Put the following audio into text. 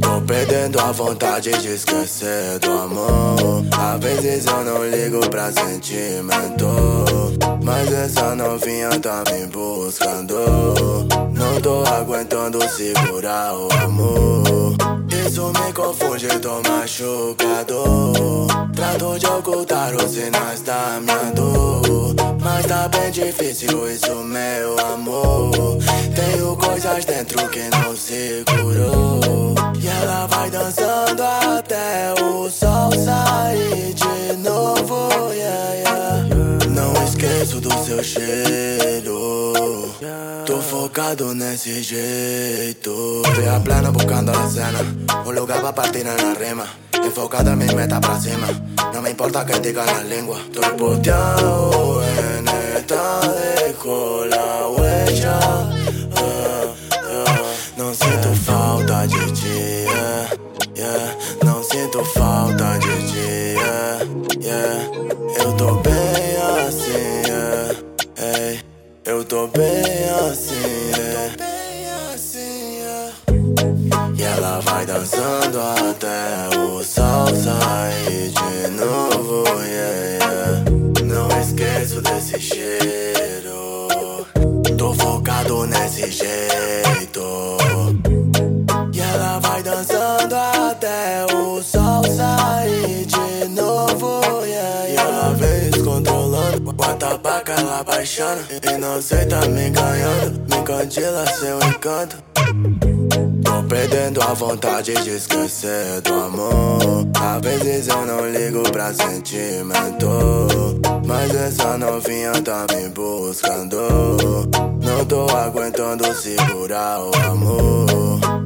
Tô perdendo a vontade de esquecer do amor. Às vezes eu não ligo pra sentimento. Mas essa novinha tá me buscando. Não tô aguentando segurar o amor. Isso me confunde, tô machucado. Trato de ocultar os sinais da minha dor. Mas tá bem difícil isso, meu amor. Coisas dentro que não. E ela vai dançando até o sol sair de novo. Yeah, yeah. Não esqueço do seu cheiro. Tô focado nesse jeito. Estoy a plano buscando la escena. Un lugar para partir en la rima. Enfocado en mi meta pra cima. No me importa que digan la lengua. Estoy poteado en esta dejo la sinto falta de. Yeah, yeah. Eu tô bem assim. Yeah. Hey, eu tô bem assim. Yeah. E ela vai dançando até o sol sair de novo. Yeah, yeah. Não esqueço desse cheiro. Tô focado nesse jeito. O sol sair de novo. Yeah, yeah. E ela vem descontrolando. O atabaca ela baixando. E não sei tá me ganhando. Me encandila seu encanto. Tô perdendo a vontade de esquecer do amor. Às vezes eu não ligo pra sentimento. Mas essa novinha tá me buscando. Não tô aguentando segurar o amor.